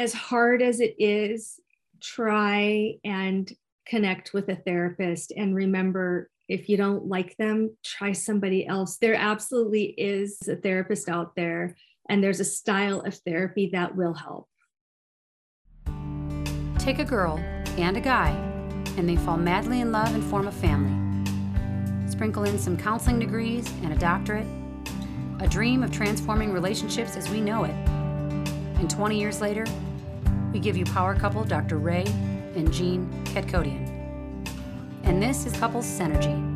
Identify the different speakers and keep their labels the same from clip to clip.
Speaker 1: as hard as it is, try and connect with a therapist and remember if you don't like them, try somebody else. There absolutely is a therapist out there, and there's a style of therapy that will help.
Speaker 2: Take a girl and a guy, and they fall madly in love and form a family. Sprinkle in some counseling degrees and a doctorate, a dream of transforming relationships as we know it. And 20 years later, we give you power couple Dr. Ray and Jean Kadkhodian. And this is Couples Synergy.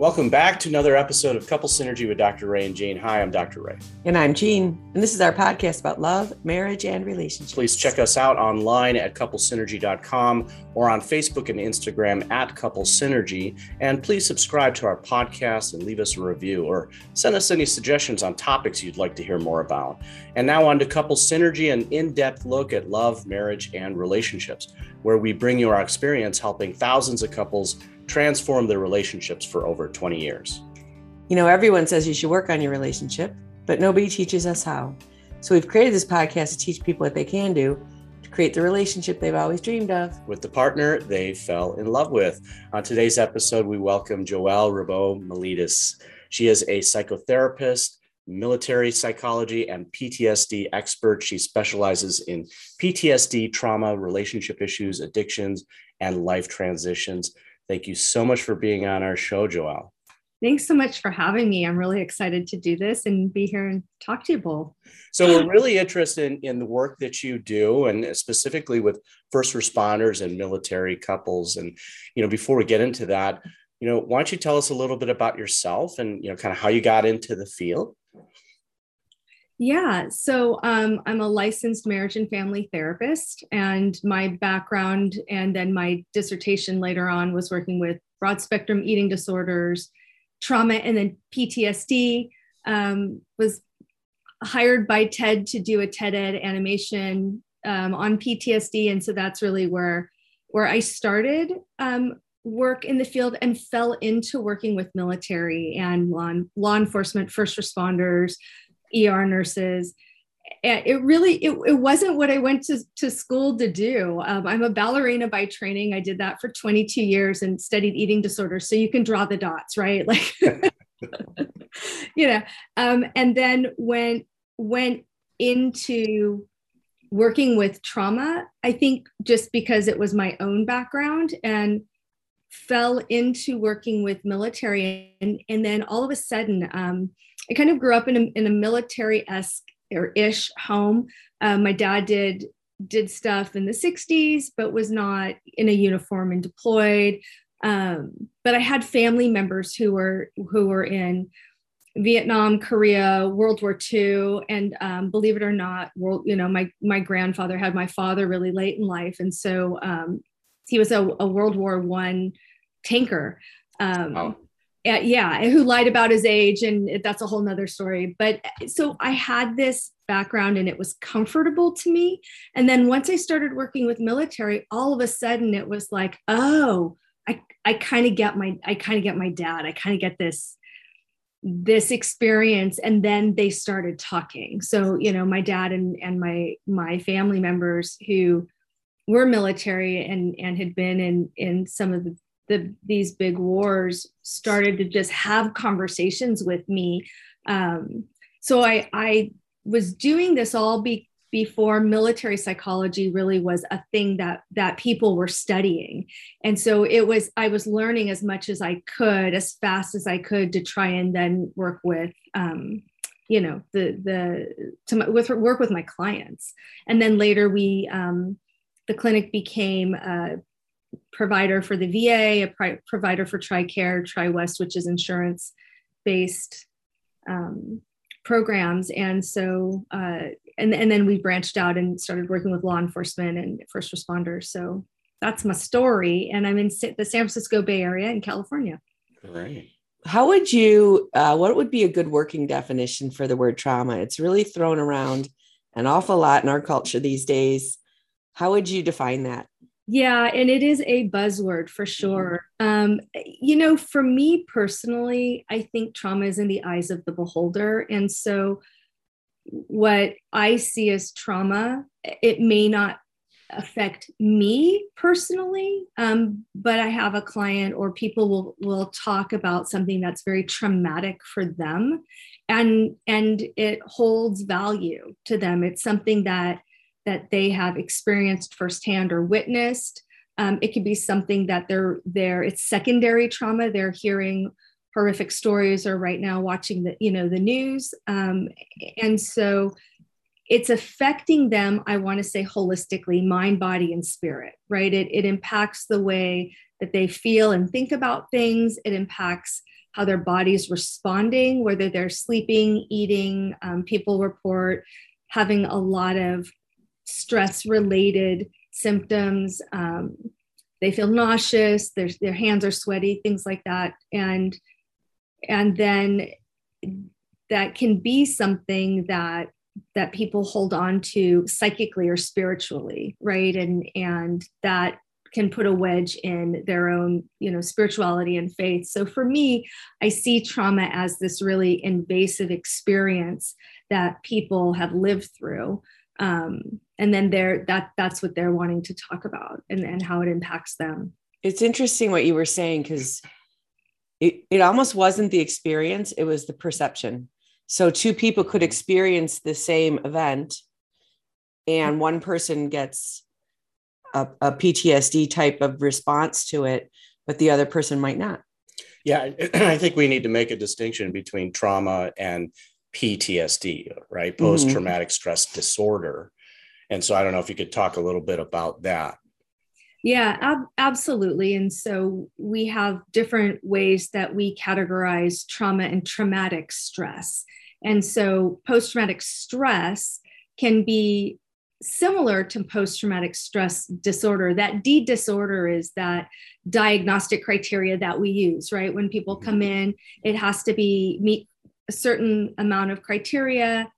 Speaker 3: Welcome back to another episode of Couple Synergy with Dr. Ray and Jean. Hi, I'm Dr. Ray.
Speaker 4: And I'm Jean. And this is our podcast about love, marriage, and relationships.
Speaker 3: Please check us out online at couplesynergy.com or on Facebook and Instagram at Couple Synergy. And please subscribe to our podcast and leave us a review or send us any suggestions on topics you'd like to hear more about. And now on to Couple Synergy, an in depth look at love, marriage, and relationships, where we bring you our experience helping thousands of couples transformed their relationships for over 20 years.
Speaker 4: You know, everyone says you should work on your relationship, but nobody teaches us how. So we've created this podcast to teach people what they can do to create the relationship they've always dreamed of
Speaker 3: with the partner they fell in love with. On today's episode, we welcome Joelle Rabow Maletis. She is a psychotherapist, military psychology, and PTSD expert. She specializes in PTSD, trauma, relationship issues, addictions, and life transitions. Thank you so much for being on our show, Joelle.
Speaker 1: Thanks so much for having me. I'm really excited to do this and be here and talk to you both.
Speaker 3: So, we're really interested in, in the work that you do, and specifically with first responders and military couples. And, you know, before we get into that, you know, why don't you tell us a little bit about yourself and, you know, kind of how you got into the field?
Speaker 1: Yeah, so um, I'm a licensed marriage and family therapist, and my background and then my dissertation later on was working with broad spectrum eating disorders, trauma, and then PTSD. Um, was hired by TED to do a TED Ed animation um, on PTSD, and so that's really where where I started um, work in the field and fell into working with military and law, law enforcement, first responders, ER nurses. And it really it, it wasn't what I went to, to school to do. Um, I'm a ballerina by training. I did that for 22 years and studied eating disorders. So you can draw the dots, right? Like, you know. Um, and then when went into working with trauma, I think just because it was my own background and fell into working with military and, and then all of a sudden um, I kind of grew up in a, in a military esque or ish home. Um, my dad did did stuff in the 60s, but was not in a uniform and deployed. Um, but I had family members who were who were in Vietnam, Korea, World War II, and um, believe it or not, world, you know, my my grandfather had my father really late in life, and so um, he was a, a World War One tanker. Um, oh yeah who lied about his age and that's a whole nother story. But so i had this background and it was comfortable to me. And then once i started working with military all of a sudden it was like oh i i kind of get my i kind of get my dad. I kind of get this this experience. And then they started talking. So you know my dad and and my my family members who were military and and had been in in some of the the these big wars started to just have conversations with me. Um, so i i was doing this all be, before military psychology really was a thing that that people were studying. And so it was i was learning as much as i could as fast as i could to try and then work with um, you know the the to with work with my clients. And then later we um, the clinic became a provider for the VA, a pri- provider for TRICARE, TriWest, which is insurance based um, programs. And so, uh, and, and then we branched out and started working with law enforcement and first responders. So that's my story. And I'm in the San Francisco Bay Area in California.
Speaker 3: Great.
Speaker 4: How would you, uh, what would be a good working definition for the word trauma? It's really thrown around an awful lot in our culture these days. How would you define that?
Speaker 1: Yeah, and it is a buzzword for mm-hmm. sure. Um, you know, for me personally, I think trauma is in the eyes of the beholder. And so, what I see as trauma, it may not affect me personally, um, but I have a client or people will will talk about something that's very traumatic for them, and and it holds value to them. It's something that that they have experienced firsthand or witnessed. Um, it could be something that they're there. It's secondary trauma. They're hearing horrific stories or right now watching the you know the news, um, and so it's affecting them. I want to say holistically, mind, body, and spirit. Right. It it impacts the way that they feel and think about things. It impacts how their body's responding, whether they're sleeping, eating. Um, people report having a lot of stress related symptoms. Um, they feel nauseous, their, their hands are sweaty, things like that. And, and then that can be something that that people hold on to psychically or spiritually right and and that can put a wedge in their own you know spirituality and faith so for me i see trauma as this really invasive experience that people have lived through um, and then they're that that's what they're wanting to talk about and, and how it impacts them.
Speaker 4: It's interesting what you were saying because it, it almost wasn't the experience it was the perception. So two people could experience the same event and one person gets a, a ptsd type of response to it but the other person might not.
Speaker 3: Yeah i think we need to make a distinction between trauma and PTSD, right? Post traumatic mm-hmm. stress disorder. And so I don't know if you could talk a little bit about that.
Speaker 1: Yeah, ab- absolutely. And so we have different ways that we categorize trauma and traumatic stress. And so post traumatic stress can be similar to post traumatic stress disorder. That D disorder is that diagnostic criteria that we use, right? When people come mm-hmm. in, it has to be meet a certain amount of criteria,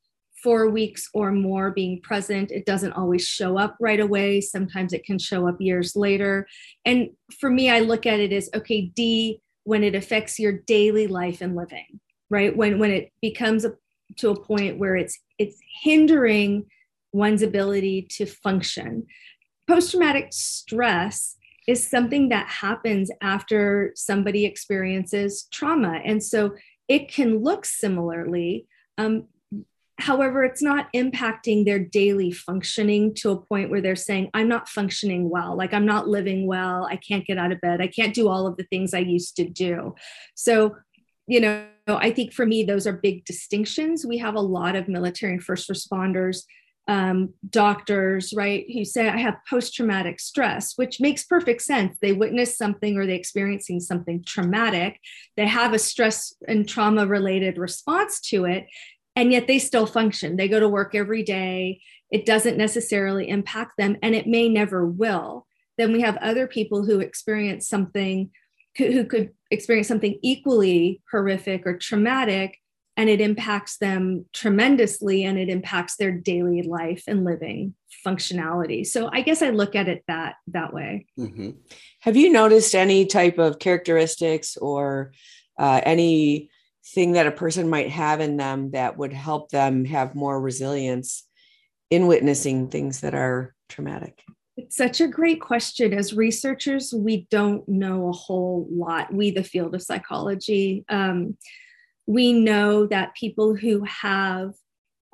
Speaker 1: four weeks or more being present. It doesn't always show up right away. Sometimes it can show up years later. And for me, I look at it as okay, D, when it affects your daily life and living, right? When when it becomes a, to a point where it's it's hindering one's ability to function. Post-traumatic stress is something that happens after somebody experiences trauma. And so it can look similarly. Um, however, it's not impacting their daily functioning to a point where they're saying, I'm not functioning well, like I'm not living well, I can't get out of bed, I can't do all of the things I used to do. So, you know, I think for me, those are big distinctions. We have a lot of military and first responders um, doctors, right, who say, I have post traumatic stress, which makes perfect sense. They witness something or they're experiencing something traumatic. They have a stress and trauma related response to it, and yet they still function. They go to work every day. It doesn't necessarily impact them, and it may never will. Then we have other people who experience something, who could experience something equally horrific or traumatic and it impacts them tremendously and it impacts their daily life and living functionality so i guess i look at it that that way
Speaker 4: mm-hmm. have you noticed any type of characteristics or uh, anything that a person might have in them that would help them have more resilience in witnessing things that are traumatic
Speaker 1: it's such a great question. As researchers, we don't know a whole lot. We, the field of psychology, um, we know that people who have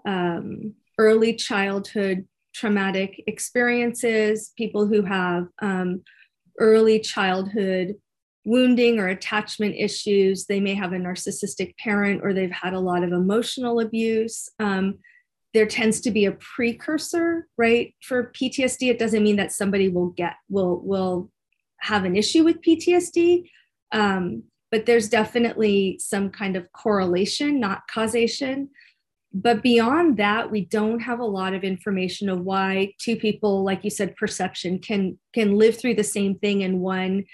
Speaker 1: um, early childhood traumatic experiences, people who have um, early childhood wounding or attachment issues, they may have a narcissistic parent or they've had a lot of emotional abuse. Um, there tends to be a precursor, right? For PTSD, it doesn't mean that somebody will get will will have an issue with PTSD. Um, but there's definitely some kind of correlation, not causation. But beyond that, we don't have a lot of information of why two people, like you said, perception can can live through the same thing and one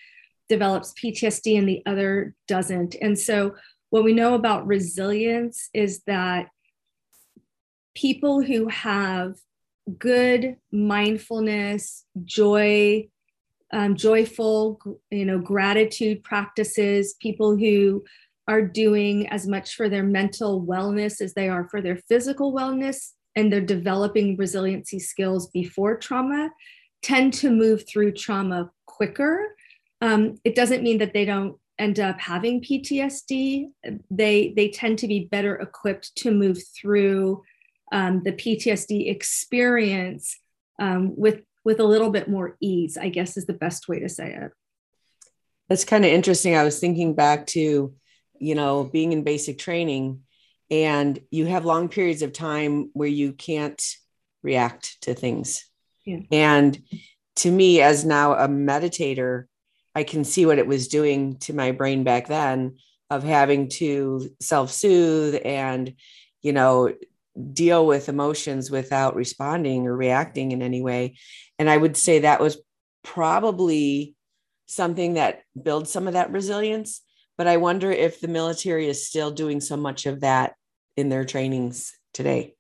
Speaker 1: develops PTSD and the other doesn't. And so what we know about resilience is that people who have good mindfulness, joy, um, joyful, you know, gratitude practices, people who are doing as much for their mental wellness as they are for their physical wellness, and they're developing resiliency skills before trauma, tend to move through trauma quicker. Um, it doesn't mean that they don't end up having PTSD. They they tend to be better equipped to move through um, the PTSD experience um, with with a little bit more ease. I guess is the best way to say it.
Speaker 4: That's kind of interesting. I was thinking back to you know, being in basic training and you have long periods of time where you can't react to things. Yeah. And to me, as now a meditator, I can see what it was doing to my brain back then of having to self soothe and, you know, deal with emotions without responding or reacting in any way. And I would say that was probably something that builds some of that resilience but I wonder if the military is still doing so much of that in their trainings today.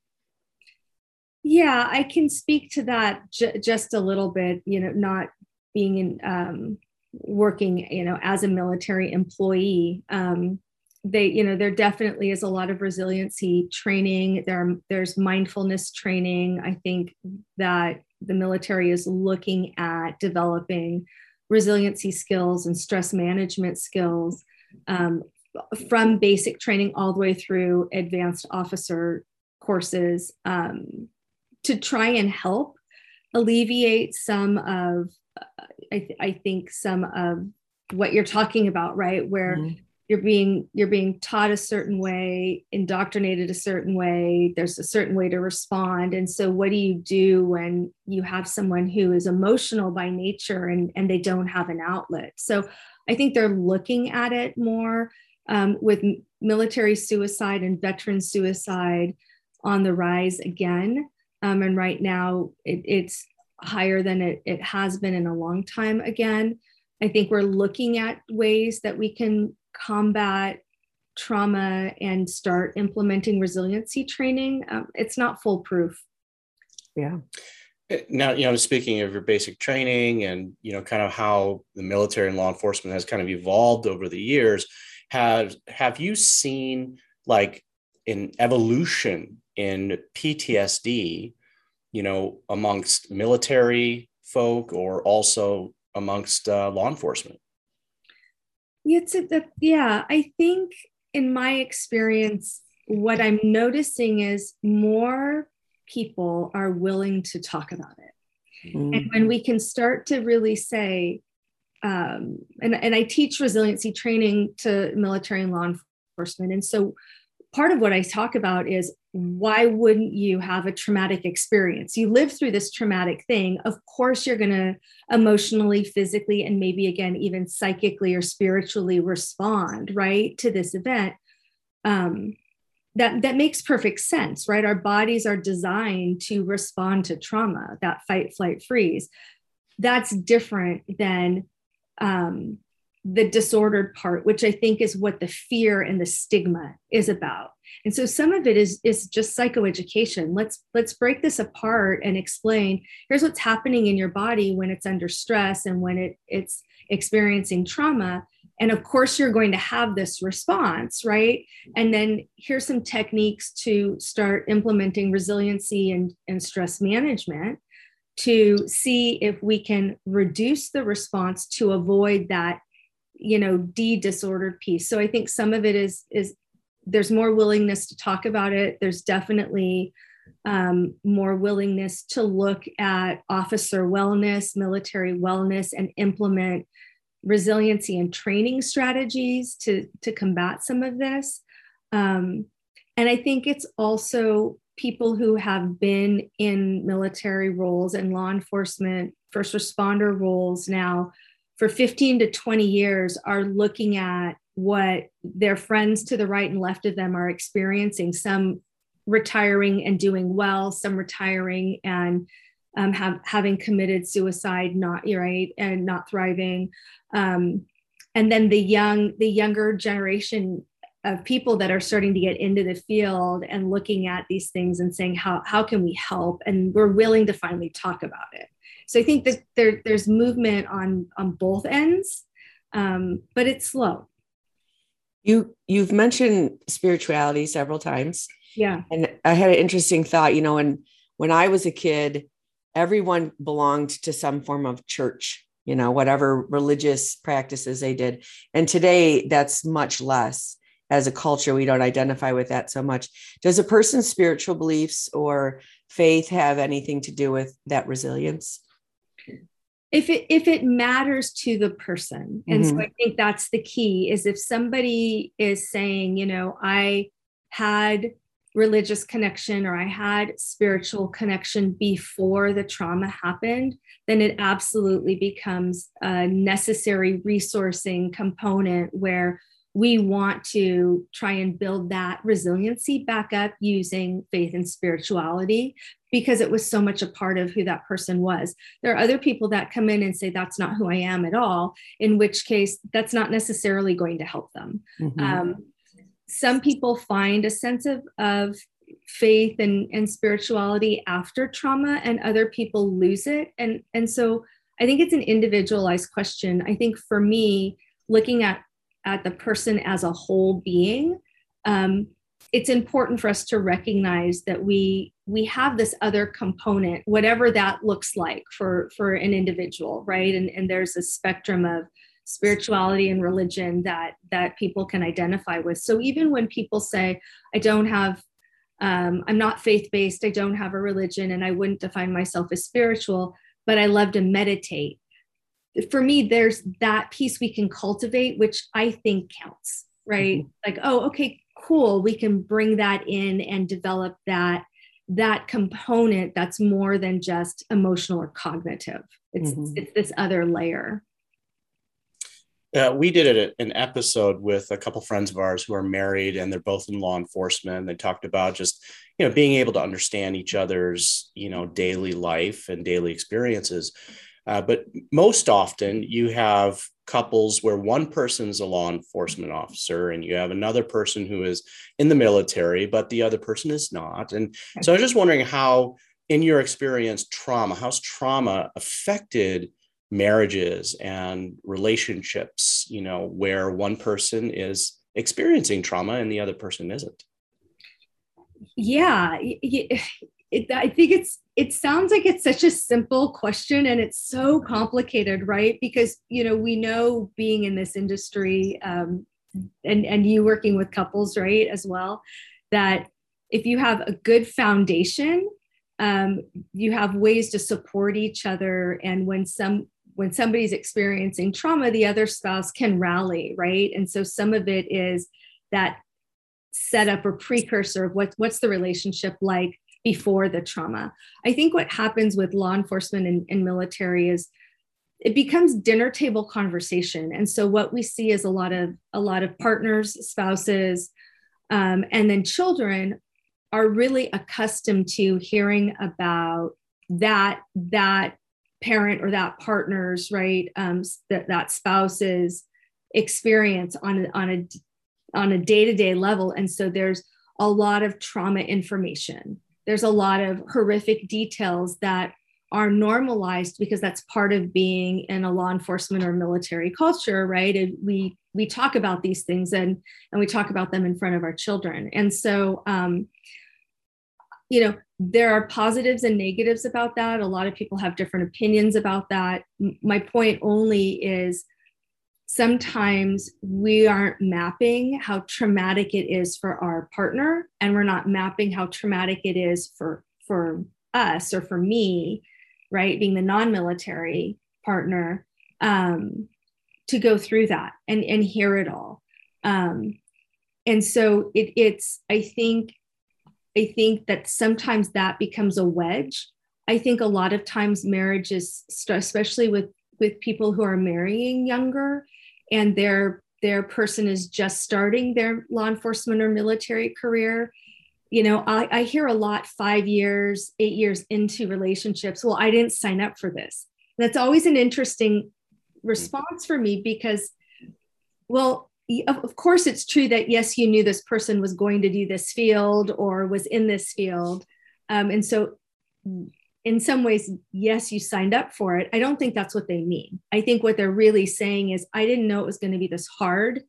Speaker 1: Yeah, I can speak to that j- just a little bit, you know, not being in um, working, you know, as a military employee. Um, they, you know, there definitely is a lot of resiliency training. There, there's mindfulness training. I think that the military is looking at developing resiliency skills and stress management skills um, from basic training all the way through advanced officer courses um, to try and help alleviate some of, uh, I, th- I, think, some of what you're talking about, right? Where mm-hmm. You're being you're being taught a certain way, indoctrinated a certain way. There's a certain way to respond, and so what do you do when you have someone who is emotional by nature and and they don't have an outlet? So I think they're looking at it more um, with military suicide and veteran suicide on the rise again. Um, and right now it, it's higher than it, it has been in a long time again. I think we're looking at ways that we can combat trauma and start implementing resiliency training. Um, it's not foolproof.
Speaker 4: Yeah.
Speaker 3: Eh, now you know speaking of your basic training and you know kind of how the military and law enforcement has kind of evolved over the years have have you seen like an evolution in ptsd you know amongst military folk or also amongst uh, law enforcement
Speaker 1: it's a, that yeah i think in my experience what i'm noticing is more people are willing to talk about it. Mm-hmm. And when we can start to really say, um, and, and I teach resiliency training to military and law enforcement. And so part of what I talk about is why wouldn't you have a traumatic experience? You live through this traumatic thing. Of course, you're going to emotionally, physically, and maybe again, even psychically or spiritually respond, right, to this event. Um, that that makes perfect sense right our bodies are designed to respond to trauma that fight flight freeze that's different than um, the disordered part which i think is what the fear and the stigma is about. And so some of it is is just psychoeducation. Let's let's break this apart and explain here's what's happening in your body when it's under stress and when it it's experiencing trauma. And of course, you're going to have this response, right? And then here's some techniques to start implementing resiliency and, and stress management to see if we can reduce the response to avoid that you know de-disordered piece so i think some of it is is there's more willingness to talk about it there's definitely um, more willingness to look at officer wellness military wellness and implement resiliency and training strategies to, to combat some of this. Um, and I think it's also people who have been in military roles and law enforcement, first responder roles now for 15 to 20 years are looking at what their friends to the right and left of them are experiencing, some retiring and doing well, some retiring and um, have, having committed suicide, not right, and not thriving. Um, and then the young, the younger generation of people that are starting to get into the field and looking at these things and saying how how can we help? And we're willing to finally talk about it so i think that there, there's movement on on both ends um, but it's slow.
Speaker 4: You you've mentioned spirituality several times.
Speaker 1: Yeah.
Speaker 4: And i had an interesting thought you know when when i was a kid everyone belonged to some form of church you know whatever religious practices they did. And today that's much less as a culture. We don't identify with that so much. Does a person's spiritual beliefs or faith have anything to do with that resilience
Speaker 1: if it if it matters to the person and mm-hmm. so i think that's the key is if somebody is saying you know i had religious connection or i had spiritual connection before the trauma happened then it absolutely becomes a necessary resourcing component where we want to try and build that resiliency back up using faith and spirituality because it was so much a part of who that person was. There are other people that come in and say, That's not who I am at all, in which case, that's not necessarily going to help them. Mm-hmm. Um, some people find a sense of, of faith and, and spirituality after trauma, and other people lose it. And, and so I think it's an individualized question. I think for me, looking at at the person as a whole being, um, it's important for us to recognize that we we have this other component, whatever that looks like for for an individual, right? And and there's a spectrum of spirituality and religion that that people can identify with. So even when people say, "I don't have um, I'm not faith based. I don't have a religion, and I wouldn't define myself as spiritual, but I love to meditate for me there's that piece we can cultivate which i think counts right mm-hmm. like oh okay cool we can bring that in and develop that that component that's more than just emotional or cognitive it's mm-hmm. it's this other layer
Speaker 3: uh, we did an episode with a couple friends of ours who are married and they're both in law enforcement. They talked about just you know being able to understand each other's you know daily life and daily experiences uh, but most often, you have couples where one person is a law enforcement officer and you have another person who is in the military, but the other person is not. And so I was just wondering how, in your experience, trauma, how's trauma affected marriages and relationships, you know, where one person is experiencing trauma and the other person isn't?
Speaker 1: Yeah, it, I think it's it sounds like it's such a simple question and it's so complicated, right? Because you know we know being in this industry um, and and you working with couples, right, as well, that if you have a good foundation, um, you have ways to support each other, and when some when somebody's experiencing trauma, the other spouse can rally, right? And so some of it is that setup or precursor of what, what's the relationship like before the trauma. I think what happens with law enforcement and, and military is it becomes dinner table conversation. And so what we see is a lot of a lot of partners, spouses, um, and then children are really accustomed to hearing about that that parent or that partner's right um, that that spouse's experience on on a on a day-to-day level and so there's a lot of trauma information there's a lot of horrific details that are normalized because that's part of being in a law enforcement or military culture right? And we we talk about these things and and we talk about them in front of our children. And so um you know there are positives and negatives about that. A lot of people have different opinions about that. My point only is sometimes we aren't mapping how traumatic it is for our partner and we're not mapping how traumatic it is for for us or for me right being the non-military partner um, to go through that and and hear it all. Um, and so it, it's i think i think that sometimes that becomes a wedge. I think a lot of times marriages especially with with people who are marrying younger and their their person is just starting their law enforcement or military career. You know I, I hear a lot five years eight years into relationships well i didn't sign up for this. That's always an interesting response for me because well of course it's true that yes you knew this person was going to do this field or was in this field. Um, and so in some ways, yes, you signed up for it. I don't think that's what they mean. I think what they're really saying is, I didn't know it was going to be this hard.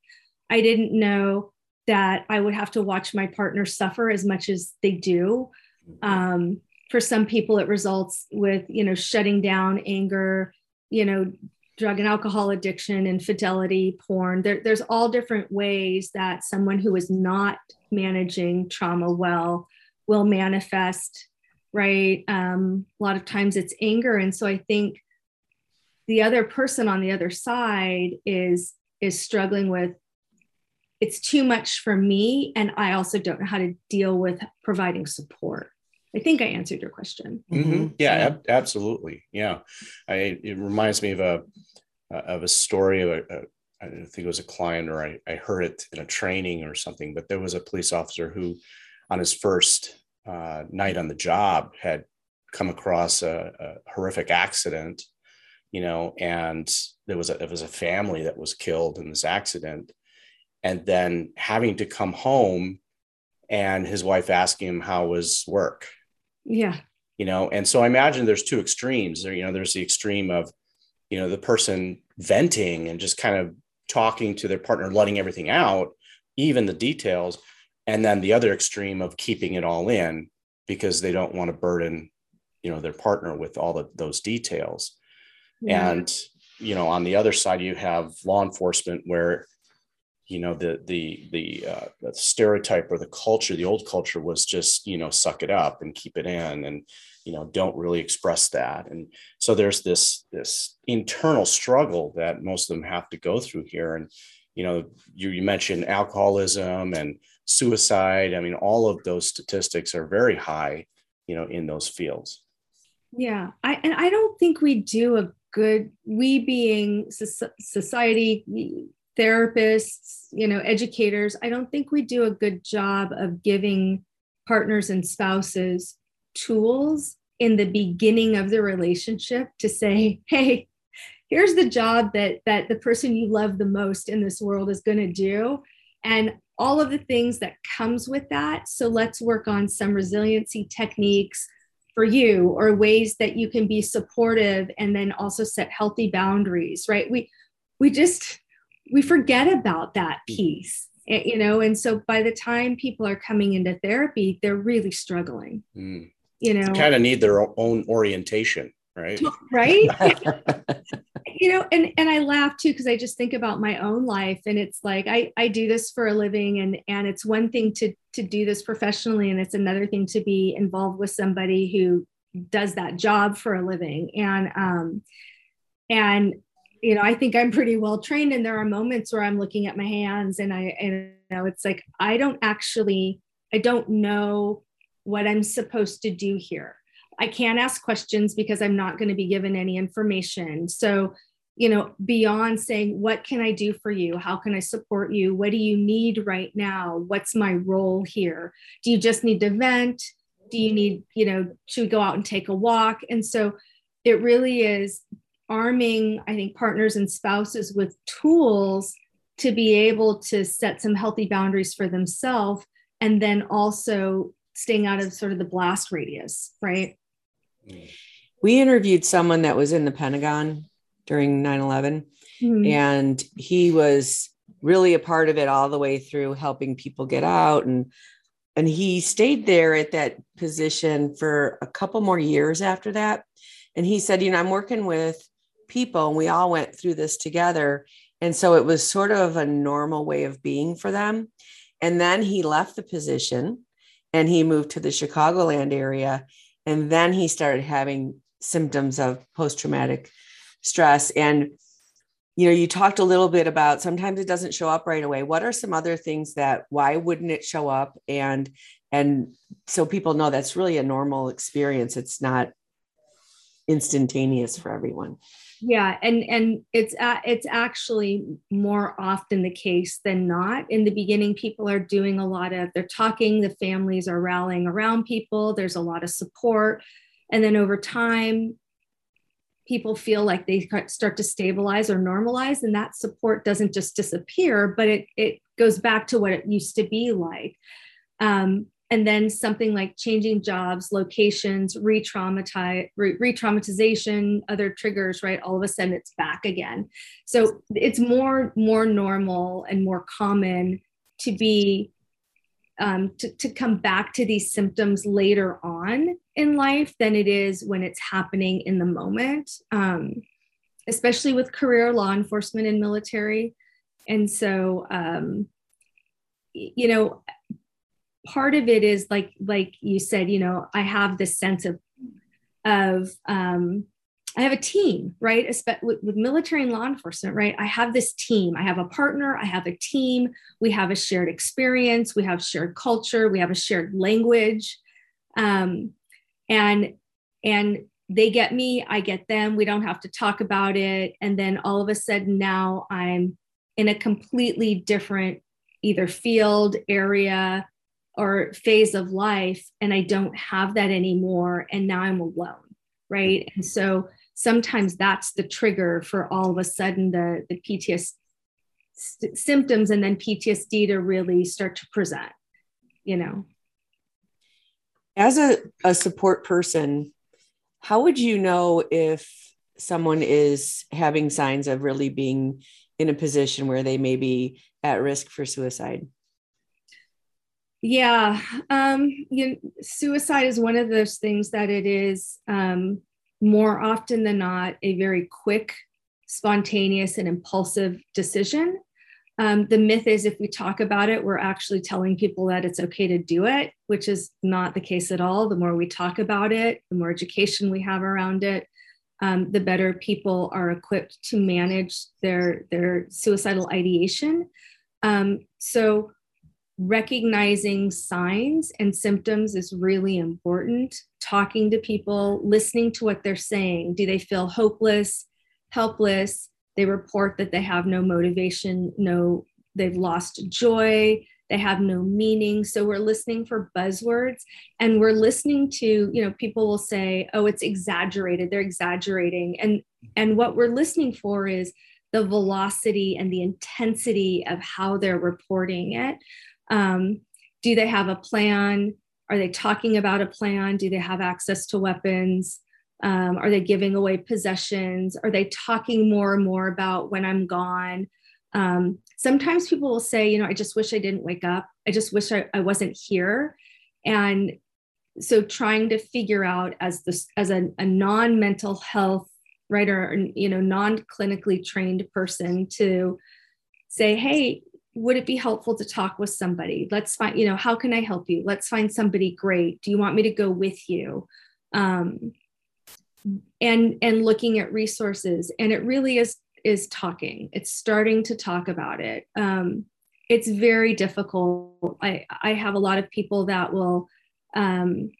Speaker 1: I didn't know that I would have to watch my partner suffer as much as they do. Um, for some people, it results with, you know, shutting down anger, you know, drug and alcohol addiction, infidelity, porn. There, there's all different ways that someone who is not managing trauma well will manifest right? Um, a lot of times it's anger. And so I think the other person on the other side is is struggling with it's too much for me and i also don't know how to deal with providing support i think i answered your question
Speaker 3: mm-hmm. yeah ab- absolutely yeah I, it reminds me of a of a story of a, a I think it was a client or I, I heard it in a training or something, but there was a police officer who, on his first uh, night on the job had come across a, a, horrific accident, you know, and there was a, it was a family that was killed in this accident, and then having to come home, and his wife asking him how was work.
Speaker 1: Yeah.
Speaker 3: You know, and so I imagine there's two extremes. There, you know, there's the extreme of, you know, the person venting and just kind of talking to their partner, letting everything out, even the details and then the other extreme of keeping it all in because they don't want to burden you know their partner with all of those details. Yeah. and you know on the other side you have law enforcement where you know the the the, uh, the stereotype or the culture the old culture was just you know suck it up and keep it in and you know don't really express that. And so there's this this internal struggle that most of them have to go through here. And you know you, you mentioned alcoholism and suicide. I mean, all of those statistics are very high, you know, in those fields.
Speaker 1: Yeah, I and I don't think we do a good. We being society therapists, you know, educators. I don't think we do a good job of giving partners and spouses tools in the beginning of the relationship to say, hey here's the job that that the person you love the most in this world is going to do and all of the things that comes with that. So let's work on some resiliency techniques for you or ways that you can be supportive and then also set healthy boundaries right? We we just we forget about that piece eh, you know? And so by the time people are coming into therapy they're really struggling mm. you know?
Speaker 3: kind of need their own orientation right?
Speaker 1: Right? You know and and i laugh too because i just think about my own life and it's like i i do this for a living and and it's one thing to to do this professionally and it's another thing to be involved with somebody who does that job for a living. And um and you know i think i'm pretty well trained and there are moments where i'm looking at my hands and i and you know it's like i don't actually i don't know what i'm supposed to do here I can't ask questions because I'm not going to be given any information. So, you know, beyond saying, What can I do for you? How can I support you? What do you need right now? What's my role here? Do you just need to vent? Do you need, you know, we go out and take a walk? And so it really is arming, I think, partners and spouses with tools to be able to set some healthy boundaries for themselves and then also staying out of sort of the blast radius, right?
Speaker 4: We interviewed someone that was in the Pentagon during 9 11, mm-hmm. and he was really a part of it all the way through helping people get out. And and he stayed there at that position for a couple more years after that. And he said you know i'm working with people and we all went through this together. And so it was sort of a normal way of being for them. And then he left the position and he moved to the chicagoland area and then he started having symptoms of post traumatic stress. And, you know, you talked a little bit about sometimes it doesn't show up right away. What are some other things that why wouldn't it show up? And, and so people know that's really a normal experience. It's not instantaneous for everyone
Speaker 1: yeah and and it's uh, it's actually more often the case than not. In the beginning people are doing a lot of they're talking the families are rallying around people there's a lot of support. And then over time people feel like they start to stabilize or normalize and that support doesn't just disappear but it it goes back to what it used to be like. Um, and then something like changing jobs locations re-traumatize re-traumatization other triggers right? All of a sudden it's back again. So it's more more normal and more common to be um, to, to come back to these symptoms later on in life than it is when it's happening in the moment um, especially with career law enforcement and military. And so um, you know part of it is like like you said you know i have this sense of of um i have a team right? With, with military and law enforcement right? I have this team. I have a partner. I have a team. We have a shared experience. We have shared culture. We have a shared language. Um and and they get me. I get them. We don't have to talk about it. And then all of a sudden now i'm in a completely different either field area or phase of life and I don't have that anymore and now I'm alone, right? And so sometimes that's the trigger for all of a sudden the the PTSD symptoms and then PTSD to really start to present, you know.
Speaker 4: As a, a support person, how would you know if someone is having signs of really being in a position where they may be at risk for suicide?
Speaker 1: Yeah, um, you know, suicide is one of those things that it is um, more often than not a very quick, spontaneous, and impulsive decision. Um, the myth is if we talk about it, we're actually telling people that it's okay to do it, which is not the case at all. The more we talk about it, the more education we have around it, um, the better people are equipped to manage their, their suicidal ideation. Um, so recognizing signs and symptoms is really important. Talking to people, listening to what they're saying. Do they feel hopeless, helpless? They report that they have no motivation, no, they've lost joy, they have no meaning. So we're listening for buzzwords and we're listening to, you know, people will say, oh, it's exaggerated, they're exaggerating. And and what we're listening for is the velocity and the intensity of how they're reporting it um, do they have a plan? Are they talking about a plan? Do they have access to weapons? Um, are they giving away possessions? Are they talking more and more about when I'm gone? Um, sometimes people will say, you know, I just wish I didn't wake up. I just wish I, I wasn't here. And so trying to figure out as this as a, a non-mental health or you know non-clinically trained person to say hey would it be helpful to talk with somebody? Let's find you know how can i help you? Let's find somebody great. Do you want me to go with you? Um, and and looking at resources and it really is is talking. It's starting to talk about it. Um, it's very difficult. I i have a lot of people that will um,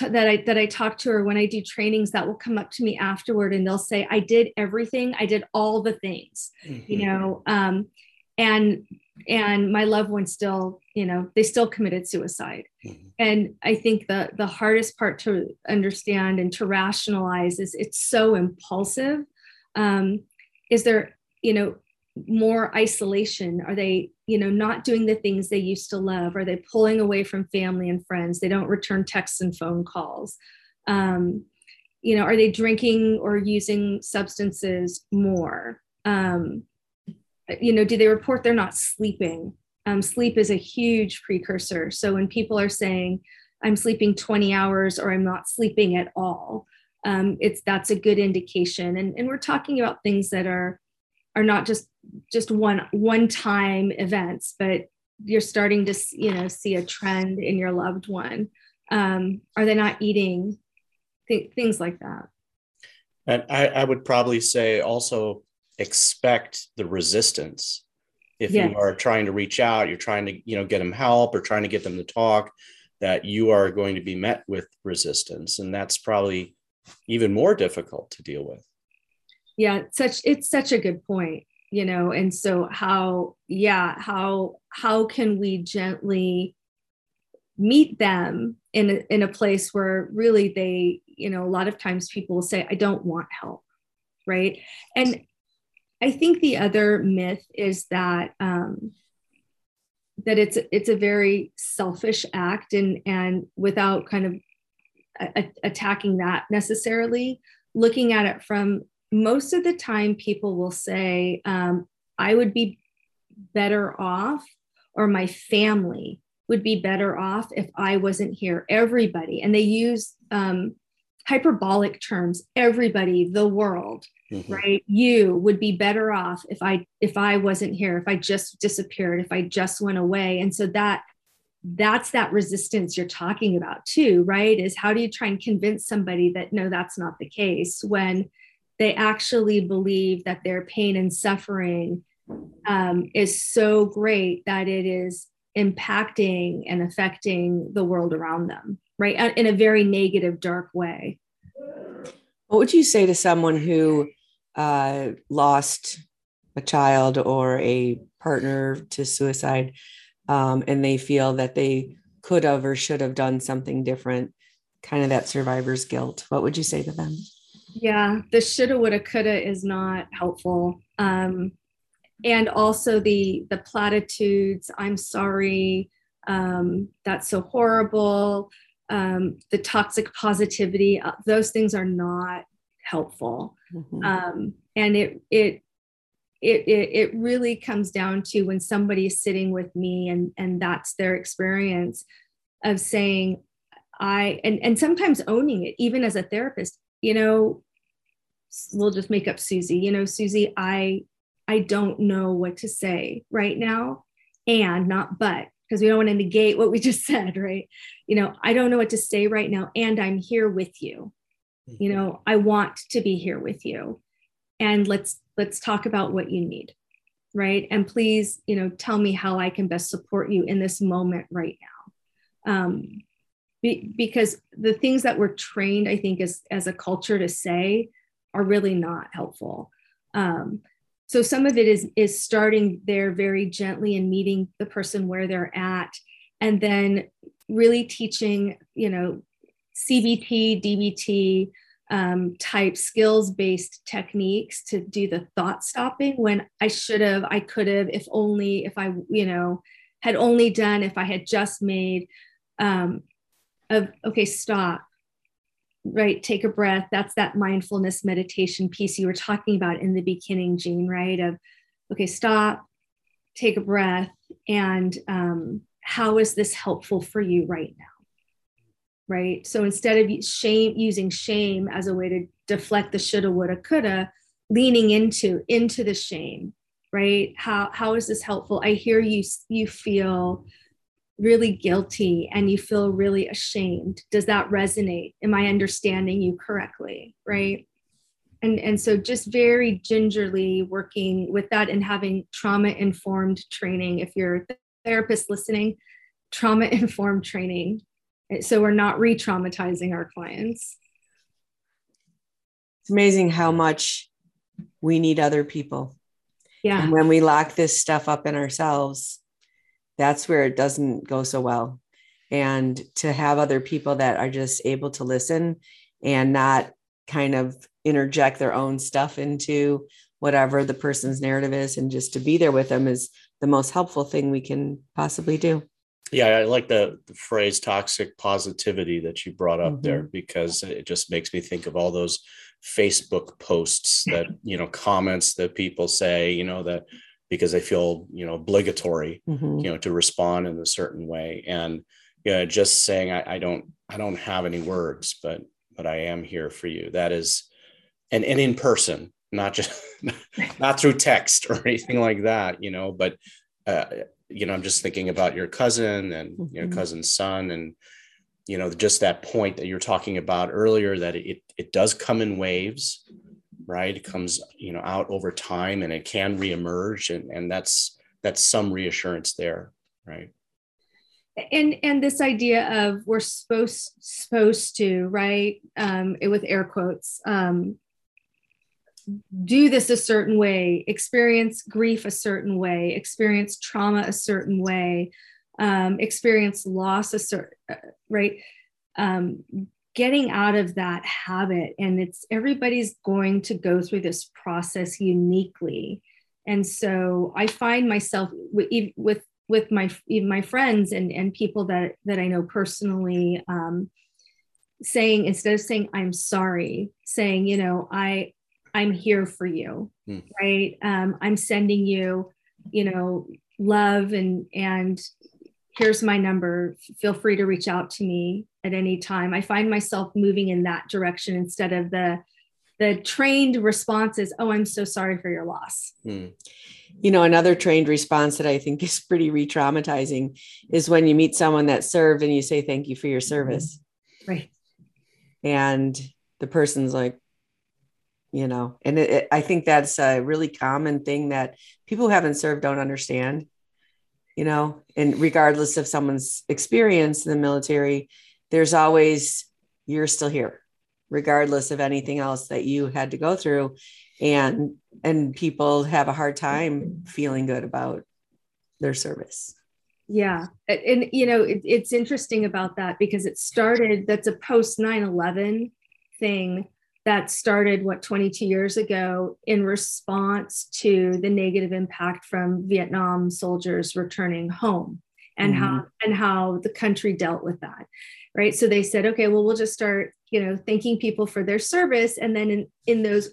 Speaker 1: that I that I talk to or when I do trainings that will come up to me afterward and they'll say I did everything. I did all the things mm-hmm. you know um, and and my loved ones still you know they still committed suicide. Mm-hmm. and i think the the hardest part to understand and to rationalize is it's so impulsive. Um, is there you know more isolation? Are they you know not doing the things they used to love? Are they pulling away from family and friends? They don't return texts and phone calls. Um, you know are they drinking or using substances more? Um, you know, do they report they're not sleeping? Um, sleep is a huge precursor. So when people are saying, I'm sleeping 20 hours or I'm not sleeping at all, um, it's that's a good indication. And, and we're talking about things that are are not just just one one time events, but you're starting to you know see a trend in your loved one. Um, are they not eating? Th- things like that.
Speaker 3: And I, I would probably say also expect the resistance. If yes. you are trying to reach out you're trying to you know get them help or trying to get them to talk that you are going to be met with resistance. And that's probably even more difficult to deal with.
Speaker 1: Yeah such it's such a good point you know and so how yeah how how can we gently meet them in a, in a place where really they you know a lot of times people will say i don't want help right? And I think the other myth is that um, that it's it's a very selfish act and and without kind of a, attacking that necessarily. Looking at it from most of the time people will say um, i would be better off or my family would be better off if i wasn't here. Everybody. And they use um, hyperbolic terms everybody the world mm-hmm. right? You would be better off if i if i wasn't here if i just disappeared if i just went away. And so that that's that resistance you're talking about too right? Is how do you try and convince somebody that no that's not the case when they actually believe that their pain and suffering um, is so great that it is impacting and affecting the world around them right? In a very negative dark way.
Speaker 4: What would you say to someone who uh, lost a child or a partner to suicide um, and they feel that they could have or should have done something different kind of that survivor's guilt? What would you say to them?
Speaker 1: Yeah the shoulda woulda coulda is not helpful. Um, and also the the platitudes i'm sorry um, that's so horrible um, the toxic positivity uh, those things are not helpful. Mm-hmm. um, and it, it it it it really comes down to when somebody's sitting with me and and that's their experience of saying i and and sometimes owning it even as a therapist you know we'll just make up susie. You know susie i i don't know what to say right now. And not but because we don't want to negate what we just said right? You know i don't know what to say right now and i'm here with you. You mm-hmm. know i want to be here with you. And let's let's talk about what you need right? And please you know tell me how i can best support you in this moment right now. Um, be, because the things that we're trained i think as as a culture to say are really not helpful. Um, so some of it is is starting there very gently and meeting the person where they're at and then really teaching you know cbt dbt um, type skills based techniques to do the thought stopping when I should have, I could have, if only, if I, you know, had only done, if I had just made, um, of, okay, stop, right? Take a breath. That's that mindfulness meditation piece you were talking about in the beginning, Jean, right? Of, okay, stop, take a breath. And um, how is this helpful for you right now? right? So instead of shame, using shame as a way to deflect the shoulda, woulda, coulda, leaning into into the shame, right? How how is this helpful? I hear you you feel really guilty and you feel really ashamed. Does that resonate? Am I understanding you correctly, right? And and so just very gingerly working with that and having trauma informed training. If you're a therapist listening, trauma informed training so we're not re-traumatizing our clients
Speaker 4: it's amazing how much we need other people
Speaker 1: yeah
Speaker 4: and when we lock this stuff up in ourselves that's where it doesn't go so well and to have other people that are just able to listen and not kind of interject their own stuff into whatever the person's narrative is and just to be there with them is the most helpful thing we can possibly do
Speaker 3: yeah i like the, the phrase toxic positivity that you brought up mm-hmm. there because it just makes me think of all those facebook posts that you know comments that people say you know that because they feel you know obligatory mm-hmm. you know to respond in a certain way and you know just saying I, I don't i don't have any words but but i am here for you that is and and in person not just not through text or anything like that you know but uh, you know, I'm just thinking about your cousin and mm-hmm. your cousin's son and you know, just that point that you're talking about earlier that it it does come in waves, right? It comes, you know, out over time and it can reemerge and and that's that's some reassurance there, right?
Speaker 1: and and this idea of we're supposed supposed to right um, with air quotes um, do this a certain way, experience grief a certain way, experience trauma a certain way, um, experience loss a certain uh, right. Um, getting out of that habit, and it's everybody's going to go through this process uniquely. And so I find myself with, with with my even my friends and and people that that I know personally um, saying instead of saying I'm sorry saying you know I I'm here for you mm. right um, I'm sending you you know love and and here's my number. Feel free to reach out to me at any time. I find myself moving in that direction instead of the the trained response is oh I'm so sorry for your loss. Mm
Speaker 4: you know, another trained response that I think is pretty re traumatizing is when you meet someone that served and you say, thank you for your service.
Speaker 1: Right.
Speaker 4: And the person's like, you know, and it, it, I think that's a really common thing that people who haven't served don't understand, you know, and regardless of someone's experience in the military, there's always, you're still here, regardless of anything else that you had to go through. And and people have a hard time feeling good about their service.
Speaker 1: Yeah. And, you know it, it's interesting about that because it started that's a post 9-11 thing that started what 22 years ago in response to the negative impact from vietnam soldiers returning home and mm-hmm. how and how the country dealt with that right so they said okay well we'll just start you know thanking people for their service and then in, in those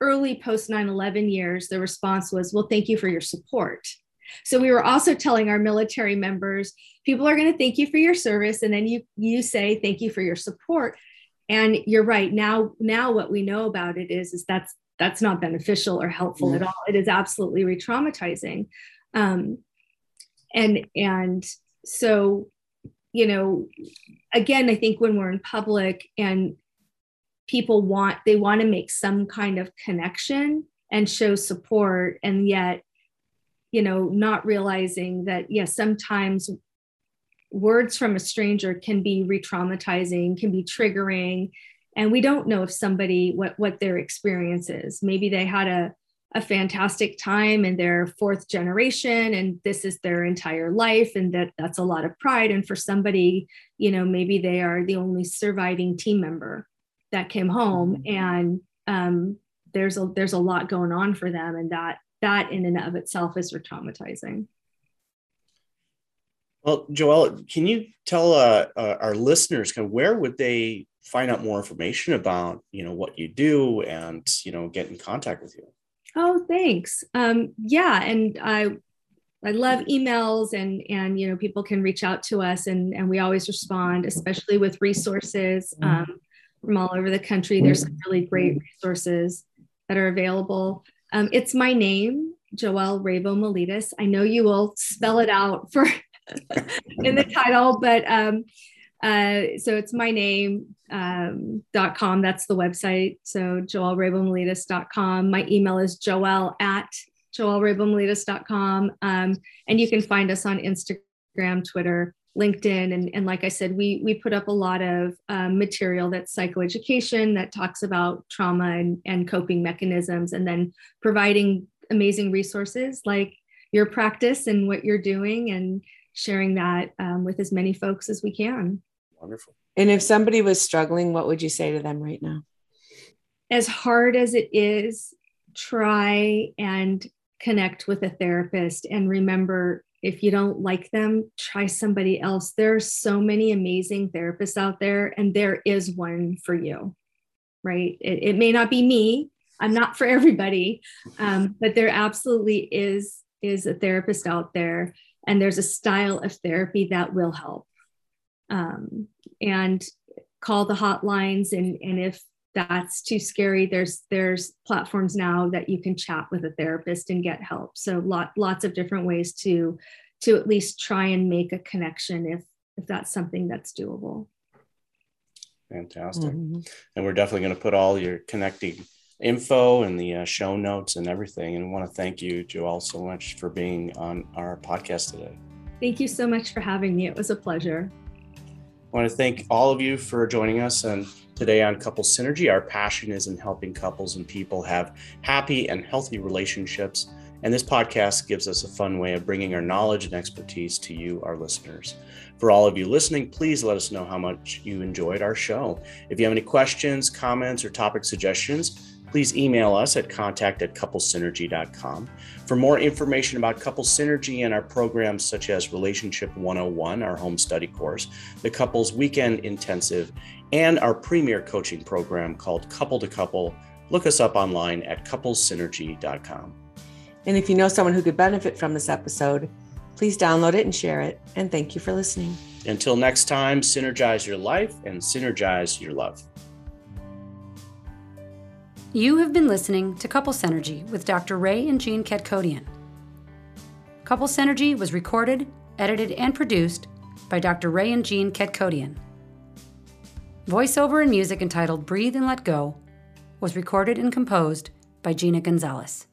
Speaker 1: early post 9 11 years, the response was, well, thank you for your support. So we were also telling our military members, people are going to thank you for your service. And then you, you say, thank you for your support. And you're right. Now, now what we know about it is, is that's, that's not beneficial or helpful at all. It is absolutely re-traumatizing. Um, and, and so, you know, again, I think when we're in public and people want they want to make some kind of connection and show support and yet you know not realizing that yes yeah, sometimes words from a stranger can be re-traumatizing can be triggering and we don't know if somebody what what their experience is. Maybe they had a a fantastic time in their fourth generation and this is their entire life and that that's a lot of pride. And for somebody you know maybe they are the only surviving team member that came home mm-hmm. and um, there's a there's a lot going on for them and that that in and of itself is re traumatizing
Speaker 3: well Joel, can you tell uh, uh, our listeners kind of where would they find out more information about you know what you do and you know get in contact with you
Speaker 1: oh thanks um, yeah and i I love emails and and you know people can reach out to us and and we always respond, especially with resources. Mm-hmm. Um, from all over the country. There's some really great resources that are available. Um, it's my name, Joelle Rabow Maletis. I know you will spell it out for in the title, but um, uh, so it's my name um, dot com. That's the website. So joelrabowmaletis.com. My email is joel at joelrabowmaletis.com. Um, and you can find us on Instagram, Twitter, LinkedIn. And, and like I said, we, we put up a lot of um, material that's psychoeducation that talks about trauma and, and coping mechanisms, and then providing amazing resources like your practice and what you're doing and sharing that um, with as many folks as we can.
Speaker 3: Wonderful.
Speaker 4: And if somebody was struggling, what would you say to them right now?
Speaker 1: As hard as it is, try and connect with a therapist and remember if you don't like them, try somebody else. There are so many amazing therapists out there, and there is one for you, right? It, it may not be me. I'm not for everybody, um, but there absolutely is is a therapist out there, and there's a style of therapy that will help. Um, and call the hotlines, and and if that's too scary there's there's platforms now that you can chat with a therapist and get help so lot lots of different ways to to at least try and make a connection if if that's something that's doable
Speaker 3: fantastic mm-hmm. and we're definitely going to put all your connecting info and the uh, show notes and everything and I want to thank you joelle so much for being on our podcast today
Speaker 1: thank you so much for having me it was a pleasure
Speaker 3: I want to thank all of you for joining us and Today on Couple Synergy, our passion is in helping couples and people have happy and healthy relationships. And this podcast gives us a fun way of bringing our knowledge and expertise to you, our listeners. For all of you listening, please let us know how much you enjoyed our show. If you have any questions, comments, or topic suggestions, please email us at contact at couplesynergy.com. For more information about Couple Synergy and our programs such as Relationship 101, our home study course, the Couples Weekend Intensive, and our premier coaching program called Couple to Couple, look us up online at couplesynergy.com.
Speaker 4: And if you know someone who could benefit from this episode, please download it and share it. And thank you for listening.
Speaker 3: Until next time, synergize your life and synergize your love.
Speaker 2: You have been listening to Couple Synergy with Dr. Ray and Jean Kadkhodian. Couple Synergy was recorded, edited, and produced by Dr. Ray and Jean Kadkhodian. Voiceover and music entitled Breathe and Let Go was recorded and composed by Gina Gonzalez.